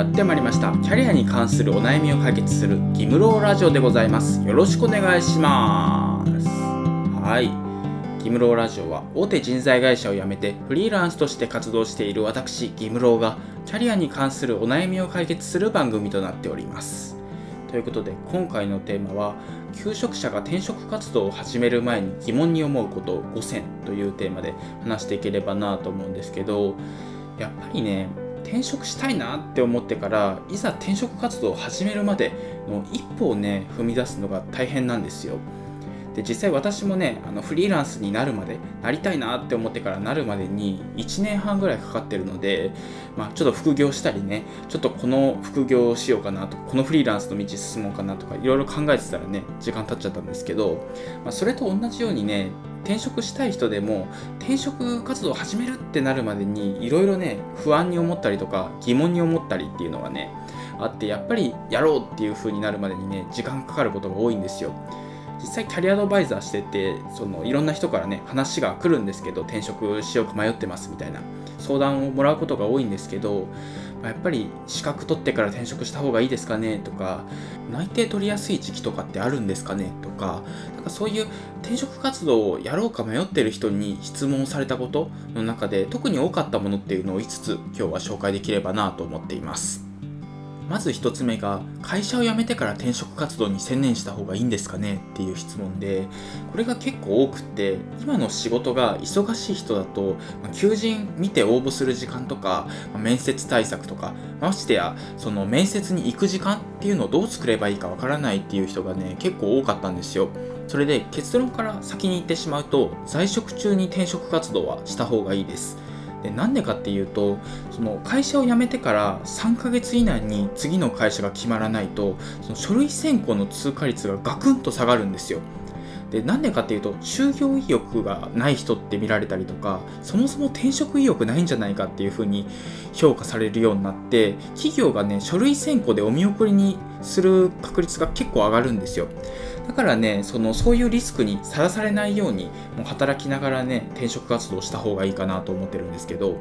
やってまいりました。キャリアに関するお悩みを解決するギムローラジオでございます。よろしくお願いします。はい。ギムローラジオは大手人材会社を辞めてフリーランスとして活動している私ギムローがキャリアに関するお悩みを解決する番組となっております。ということで今回のテーマは求職者が転職活動を始める前に疑問に思うことを5選というテーマで話していければなと思うんですけどやっぱりね転職したいなって思ってからいざ転職活動を始めるまでの一歩をね踏み出すのが大変なんですよ。で実際私もねあのフリーランスになるまでなりたいなって思ってからなるまでに1年半ぐらいかかってるので、まあ、ちょっと副業したりねちょっとこの副業をしようかなとこのフリーランスの道進もうかなとかいろいろ考えてたらね時間経っちゃったんですけど、まあ、それと同じようにね転職したい人でも転職活動を始めるってなるまでにいろいろね不安に思ったりとか疑問に思ったりっていうのがねあってやっぱりやろうっていう風になるまでにね時間かかることが多いんですよ。実際キャリアアドバイザーしててそのいろんな人からね話が来るんですけど転職しようか迷ってますみたいな相談をもらうことが多いんですけどやっぱり資格取ってから転職した方がいいですかねとか内定取りやすい時期とかってあるんですかねとかなんかそういう転職活動をやろうか迷ってる人に質問されたことの中で特に多かったものっていうのを5つ今日は紹介できればなと思っています。まず1つ目が会社を辞めてから転職活動に専念した方がいいんですかねっていう質問でこれが結構多くって今の仕事が忙しい人だと、ま求人見て応募する時間とか、ま面接対策とかましてやその面接に行く時間っていうのをどう作ればいいかわからないっていう人がね結構多かったんですよ。それで結論から先に言ってしまうと在職中に転職活動はした方がいいです。でなんでかっていうとその会社を辞めてから3ヶ月以内に次の会社が決まらないとその書類選考の通過率がガクンと下がるんですよ。でなんでかっていうと就業意欲がない人って見られたりとかそもそも転職意欲ないんじゃないかっていうふうに評価されるようになって企業がね書類選考でお見送りにする確率が結構上がるんですよ。だからねそのそういうリスクにさらされないようにもう働きながらね転職活動した方がいいかなと思ってるんですけど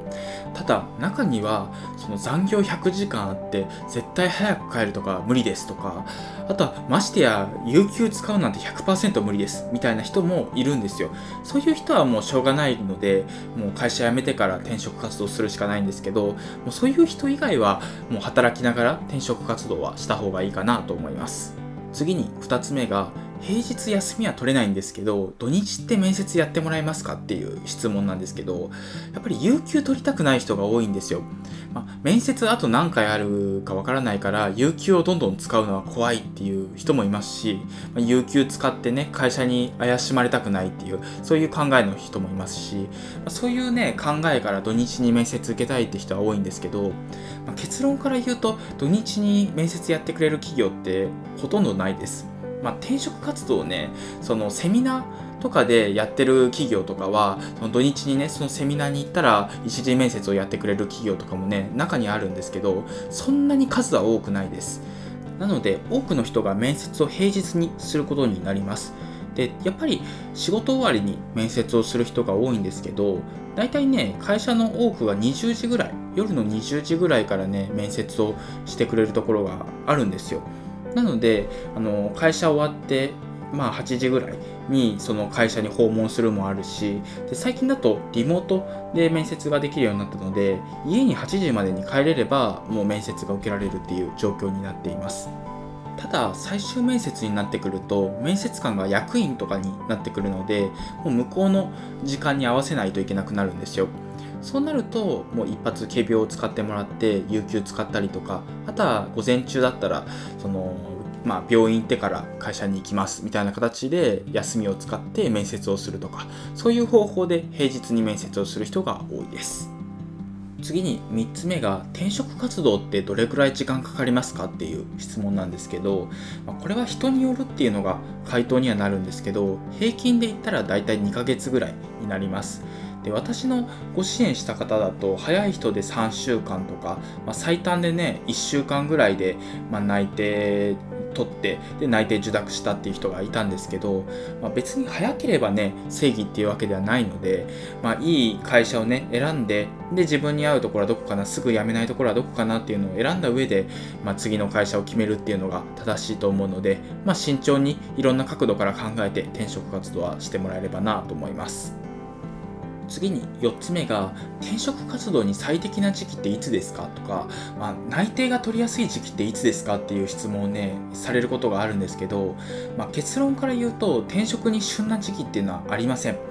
ただ中にはその残業100時間あって絶対早く帰るとか無理ですとかあとはましてや有給使うなんて100%無理ですみたいな人もいるんですよ。そういう人はもうしょうがないのでもう会社辞めてから転職活動するしかないんですけどもうそういう人以外はもう働きながら転職活動はした方がいいいいかなと思います。次に2つ目が平日休みは取れないんですけど土日って面接やってもらえますかっていう質問なんですけどやっぱり有給取りたくない人が多いんですよ、まあ、面接あと何回あるかわからないから有給をどんどん使うのは怖いっていう人もいますし、まあ、有給使ってね会社に怪しまれたくないっていうそういう考えの人もいますし、まあ、そういうね考えから土日に面接受けたいって人は多いんですけど、ま結論から言うと土日に面接やってくれる企業ってほとんどないです。まあ、転職活動をねそのセミナーとかでやってる企業とかはその土日にねそのセミナーに行ったら一時面接をやってくれる企業とかもね中にあるんですけどそんなに数は多くないです。なので多くの人が面接を平日にすることになります。でやっぱり仕事終わりに面接をする人が多いんですけど大体ね会社の多くが20時ぐらい夜の20時ぐらいからね面接をしてくれるところがあるんですよ。なのであの会社終わってまあ8時ぐらいにその会社に訪問するもあるしで最近だとリモートで面接ができるようになったので家に8時までに帰れればもう面接が受けられるっていう状況になっています。ただ最終面接になってくると面接官が役員とかになってくるのでもう向こうの時間に合わせないといけなくなるんですよ。そうなるともう一発仮病を使ってもらって有給使ったりとかあとは午前中だったらそのまあ、病院行ってから会社に行きますみたいな形で休みを使って面接をするとかそういう方法で平日に面接をする人が多いです。次に3つ目が転職活動ってどれくらい時間かかりますかっていう質問なんですけど、まこれは人によるっていうのが回答にはなるんですけど平均で言ったら大体2ヶ月ぐらいになります。で私のご支援した方だと早い人で3週間とか、まあ、最短でね1週間ぐらいで、まあ、内定取ってで内定受諾したっていう人がいたんですけど、まあ、別に早ければね正義っていうわけではないので、まあ、いい会社をね選んでで自分に合うところはどこかなすぐ辞めないところはどこかなっていうのを選んだ上で、まあ、次の会社を決めるっていうのが正しいと思うので、まあ、慎重にいろんな角度から考えて転職活動はしてもらえればなと思います。次に4つ目が転職活動に最適な時期っていつですか？とか、まあ、内定が取りやすい時期っていつですか？っていう質問をねされることがあるんですけど、まあ、結論から言うと転職に旬な時期っていうのはありません。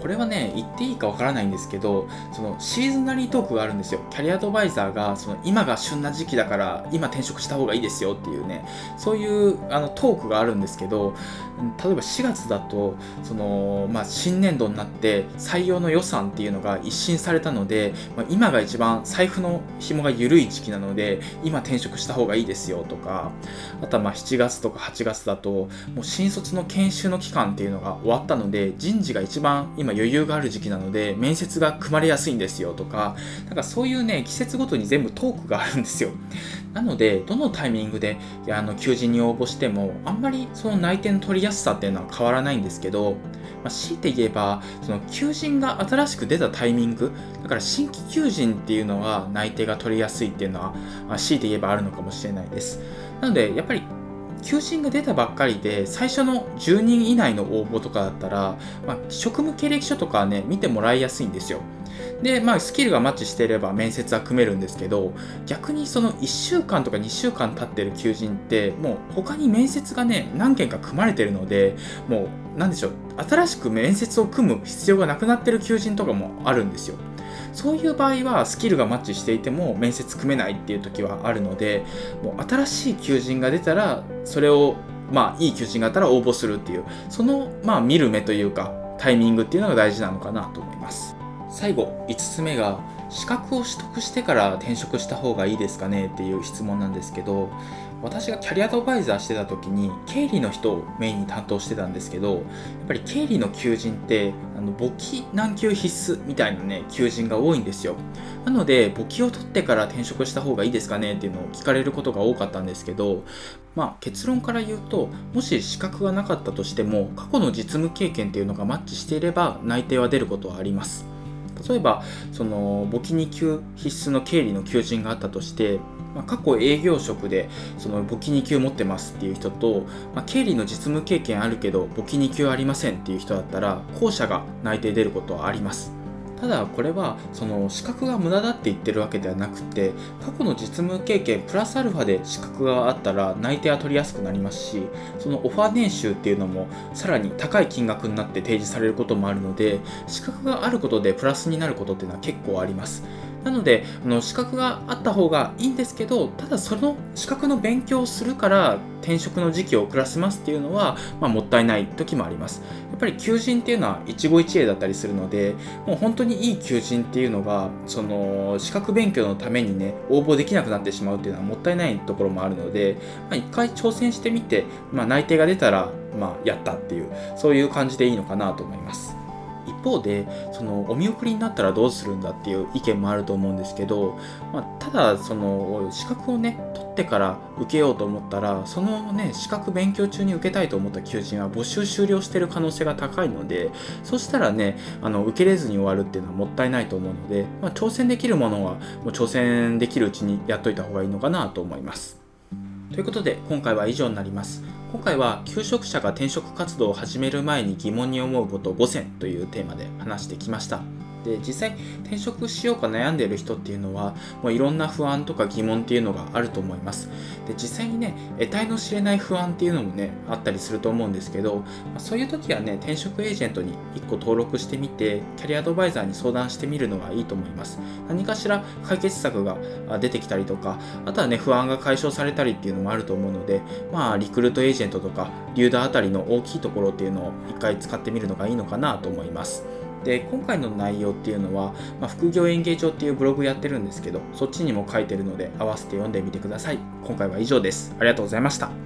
これはね言っていいかわからないんですけどそのシーズナリートークがあるんですよ。キャリアアドバイザーがその今が旬な時期だから今転職した方がいいですよっていうね。そういうあのトークがあるんですけど例えば4月だとその、まあ、新年度になって採用の予算っていうのが一新されたので、まあ、今が一番財布の紐が緩い時期なので今転職した方がいいですよとかあとはまあ7月とか8月だともう新卒の研修の期間っていうのが終わったので人事が一番今余裕がある時期なので面接が組まれやすいんですよとかなんかそういうね季節ごとに全部トークがあるんですよ。なのでどのタイミングであの求人に応募してもあんまりその内定の取りやすさっていうのは変わらないんですけど、まあ、強いて言えばその求人が新しく出たタイミングだから新規求人っていうのは内定が取りやすいっていうのは、まあ、強いて言えばあるのかもしれないです。なのでやっぱり求人が出たばっかりで最初の10人以内の応募とかだったら、まあ、職務経歴書とかはね見てもらいやすいんですよ。でまあスキルがマッチしていれば面接は組めるんですけど逆にその1週間とか2週間経ってる求人ってもう他に面接がね何件か組まれてるのでもう何でしょう新しく面接を組む必要がなくなってる求人とかもあるんですよ。そういう場合はスキルがマッチしていても面接組めないっていう時はあるのでもう新しい求人が出たらそれをまあいい求人があったら応募するっていうそのまあ見る目というかタイミングっていうのが大事なのかなと思います。最後5つ目が資格を取得してから転職した方がいいですかねっていう質問なんですけど私がキャリアアドバイザーしてた時に経理の人をメインに担当してたんですけどやっぱり経理の求人ってあの簿記難級必須みたいなね求人が多いんですよ。なので簿記を取ってから転職した方がいいですかねっていうのを聞かれることが多かったんですけどまあ結論から言うともし資格がなかったとしても過去の実務経験っていうのがマッチしていれば内定は出ることはあります。例えばその簿記2級必須の経理の求人があったとしてまあ、過去営業職でその簿記2級持ってますっていう人と、まあ、経理の実務経験あるけど簿記2級ありませんっていう人だったら後者が内定出ることはあります。ただこれはその資格が無駄だって言ってるわけではなくて過去の実務経験プラスアルファで資格があったら内定は取りやすくなりますしそのオファー年収っていうのもさらに高い金額になって提示されることもあるので資格があることでプラスになることっていうのは結構あります。なのであの資格があった方がいいんですけどただその資格の勉強をするから転職の時期を遅らせますっていうのは、まあ、もったいない時もあります。やっぱり求人っていうのは一期一会だったりするのでもう本当にいい求人っていうのがその資格勉強のためにね応募できなくなってしまうっていうのはもったいないところもあるので、まあ、一回挑戦してみて、まあ、内定が出たら、まあ、やったっていうそういう感じでいいのかなと思います。方でそのお見送りになったらどうするんだっていう意見もあると思うんですけど、まあ、ただその資格をね取ってから受けようと思ったらそのね資格勉強中に受けたいと思った求人は募集終了してる可能性が高いのでそしたらねあの受けれずに終わるっていうのはもったいないと思うので、まあ、挑戦できるものはもう挑戦できるうちにやっといた方がいいのかなと思います。ということで今回は以上になります。今回は求職者が転職活動を始める前に疑問に思うこと5選というテーマで話してきました。で実際転職しようか悩んでいる人っていうのはもういろんな不安とか疑問っていうのがあると思います。で実際にね得体の知れない不安っていうのもねあったりすると思うんですけど、まあ、そういう時はね転職エージェントに1個登録してみてキャリアアドバイザーに相談してみるのがいいと思います。何かしら解決策が出てきたりとかあとはね不安が解消されたりっていうのもあると思うのでまあリクルートエージェントとかリューダーあたりの大きいところっていうのを1回使ってみるのがいいのかなと思います。で今回の内容っていうのは、まあ、副業演芸場っていうブログやってるんですけどそっちにも書いてるので合わせて読んでみてください。今回は以上です。ありがとうございました。